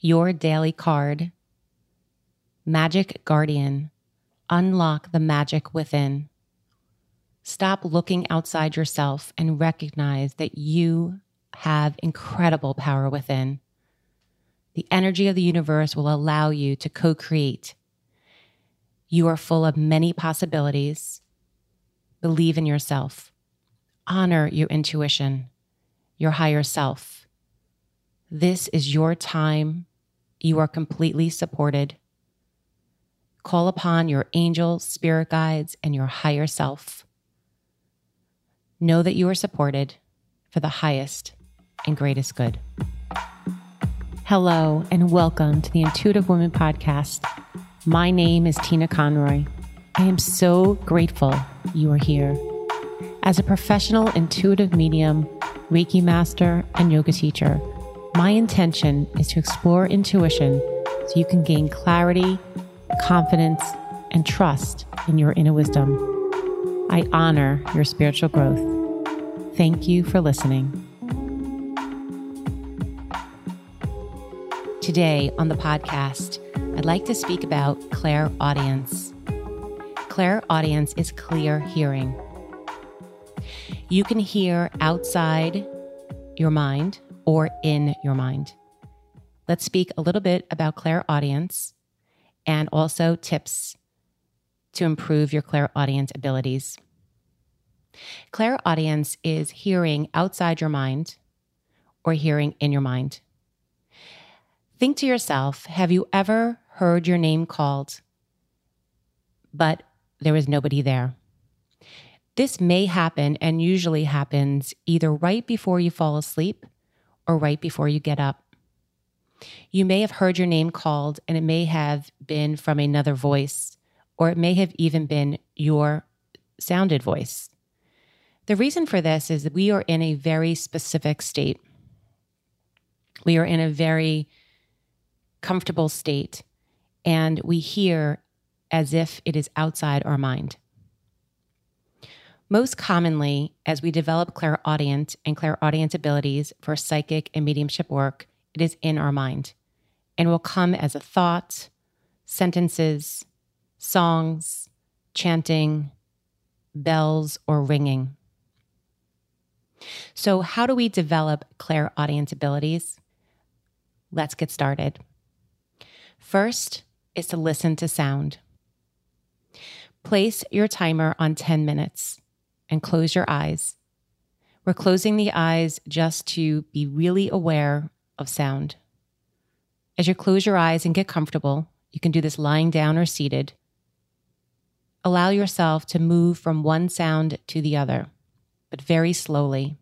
your daily card, Magic Guardian. Unlock the magic within. Stop looking outside yourself and recognize that you have incredible power within. The energy of the universe will allow you to co create. You are full of many possibilities. Believe in yourself. Honor your intuition, your higher self. This is your time. You are completely supported. Call upon your angels, spirit guides, and your higher self. Know that you are supported for the highest and greatest good. Hello, and welcome to the Intuitive Woman Podcast. My name is Tina Conroy. I am so grateful you are here. As a professional intuitive medium, Reiki master, and yoga teacher, my intention is to explore intuition so you can gain clarity confidence, and trust in your inner wisdom. I honor your spiritual growth. Thank you for listening. Today on the podcast, I'd like to speak about Claire Audience. Clairaudience is clear hearing. You can hear outside your mind or in your mind. Let's speak a little bit about clairaudience and also tips to improve your clairaudience abilities. Clairaudience is hearing outside your mind or hearing in your mind. Think to yourself have you ever heard your name called, but there was nobody there? This may happen and usually happens either right before you fall asleep or right before you get up. You may have heard your name called, and it may have been from another voice, or it may have even been your sounded voice. The reason for this is that we are in a very specific state. We are in a very comfortable state, and we hear as if it is outside our mind. Most commonly, as we develop clairaudient and clairaudient abilities for psychic and mediumship work, it is in our mind and will come as a thought, sentences, songs, chanting, bells, or ringing. So, how do we develop clairaudience abilities? Let's get started. First is to listen to sound. Place your timer on 10 minutes and close your eyes. We're closing the eyes just to be really aware of sound. As you close your eyes and get comfortable, you can do this lying down or seated. Allow yourself to move from one sound to the other, but very slowly.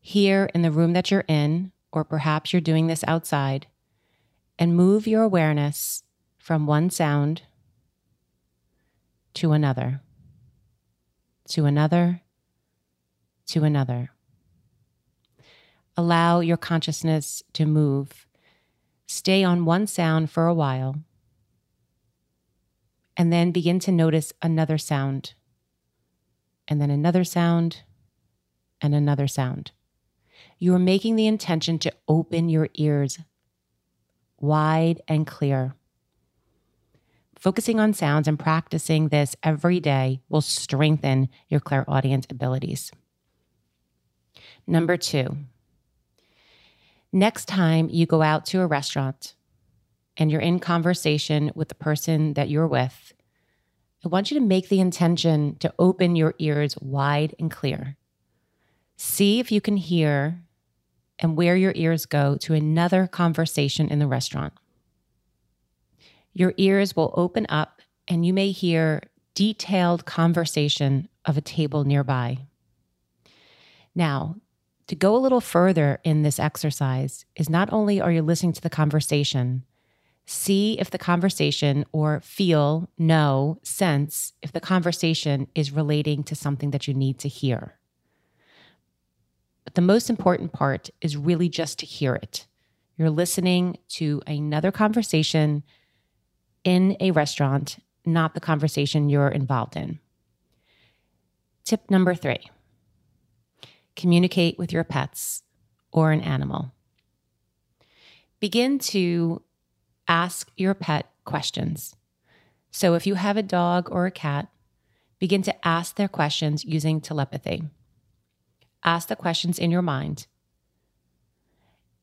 Here in the room that you're in, or perhaps you're doing this outside, and move your awareness from one sound to another, to another, to another. Allow your consciousness to move. Stay on one sound for a while, and then begin to notice another sound, and then another sound, and another sound. You are making the intention to open your ears wide and clear. Focusing on sounds and practicing this every day will strengthen your clairaudient abilities. Number two, Next time you go out to a restaurant and you're in conversation with the person that you're with, I want you to make the intention to open your ears wide and clear. See if you can hear and where your ears go to another conversation in the restaurant. Your ears will open up and you may hear detailed conversation of a table nearby. Now, to go a little further in this exercise is not only are you listening to the conversation, see if the conversation or feel, know, sense if the conversation is relating to something that you need to hear. But the most important part is really just to hear it. You're listening to another conversation in a restaurant, not the conversation you're involved in. Tip number three communicate with your pets or an animal. begin to ask your pet questions. So if you have a dog or a cat, begin to ask their questions using telepathy. Ask the questions in your mind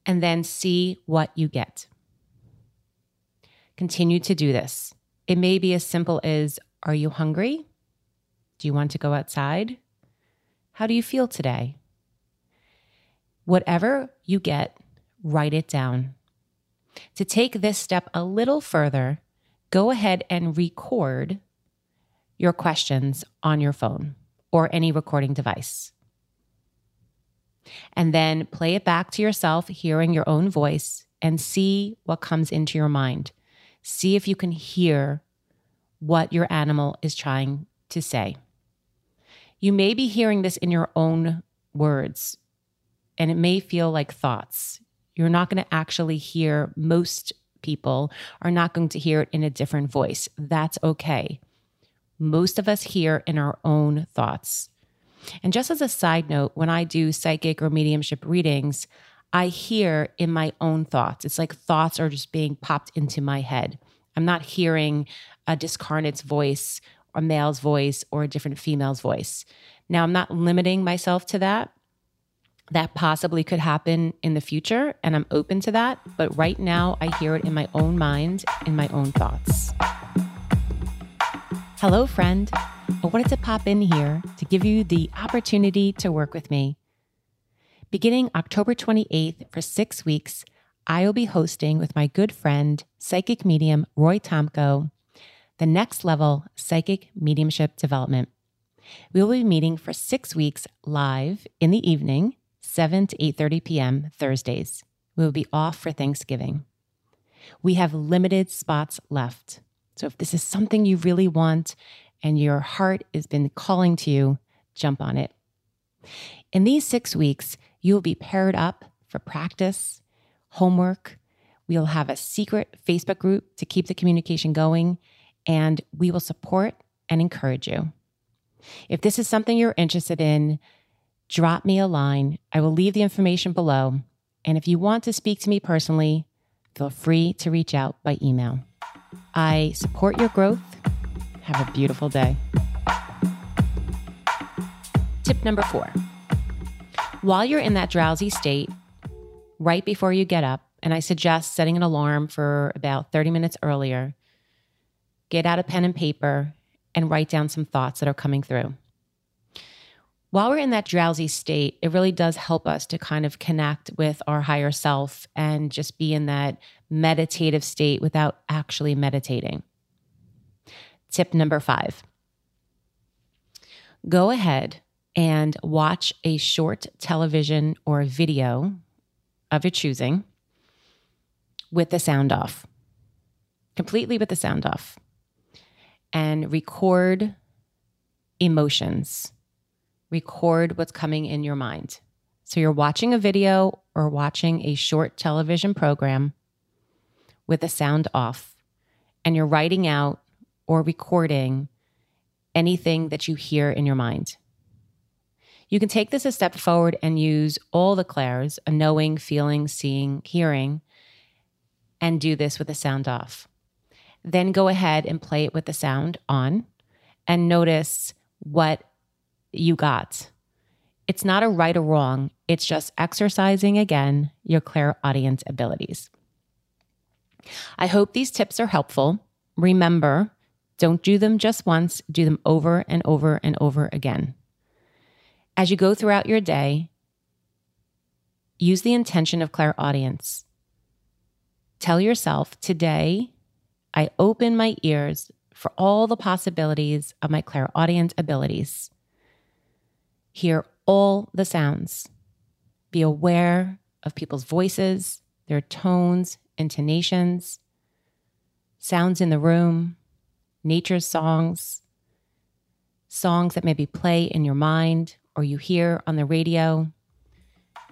and then see what you get. Continue to do this. It may be as simple as Are you hungry? Do you want to go outside? How do you feel today? Whatever you get, write it down. To take this step a little further, go ahead and record your questions on your phone or any recording device. And then play it back to yourself, hearing your own voice, and see what comes into your mind. See if you can hear what your animal is trying to say. You may be hearing this in your own words, and it may feel like thoughts. You're not going to actually hear, most people are not going to hear it in a different voice. That's okay. Most of us hear in our own thoughts. And just as a side note, when I do psychic or mediumship readings, I hear in my own thoughts. It's like thoughts are just being popped into my head. I'm not hearing a discarnate's voice, a male's voice, or a different female's voice. Now, I'm not limiting myself to that. That possibly could happen in the future, and I'm open to that. But right now, I hear it in my own mind, in my own thoughts. Hello, friend. I wanted to pop in here to give you the opportunity to work with me. Beginning October 28th for six weeks, I will be hosting with my good friend, psychic medium Roy Tomko, the next level psychic mediumship development. We will be meeting for six weeks live in the evening, 7 to 8:30 p.m. Thursdays. We will be off for Thanksgiving. We have limited spots left. So if this is something you really want and your heart has been calling to you, jump on it. In these six weeks, you will be paired up for practice, homework. We'll have a secret Facebook group to keep the communication going, and we will support and encourage you. If this is something you're interested in, drop me a line. I will leave the information below. And if you want to speak to me personally, feel free to reach out by email. I support your growth have a beautiful day. Tip number four while you're in that drowsy state, right before you get up, and I suggest setting an alarm for about 30 minutes earlier, get out a pen and paper and write down some thoughts that are coming through. While we're in that drowsy state, it really does help us to kind of connect with our higher self and just be in that meditative state without actually meditating. Tip number five go ahead and watch a short television or video of your choosing with the sound off, completely with the sound off, and record emotions. Record what's coming in your mind. So you're watching a video or watching a short television program with the sound off, and you're writing out or recording anything that you hear in your mind. You can take this a step forward and use all the clairs, a knowing, feeling, seeing, hearing, and do this with the sound off. Then go ahead and play it with the sound on and notice what you got. It's not a right or wrong, it's just exercising again your clairaudience abilities. I hope these tips are helpful. Remember, don't do them just once, do them over and over and over again. As you go throughout your day, use the intention of clairaudience. Tell yourself, today, I open my ears for all the possibilities of my clairaudient abilities. Hear all the sounds. Be aware of people's voices, their tones, intonations, sounds in the room, nature's songs, songs that maybe play in your mind or you hear on the radio.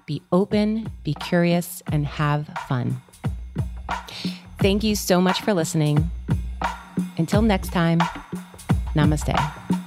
Be open, be curious, and have fun. Thank you so much for listening. Until next time, namaste.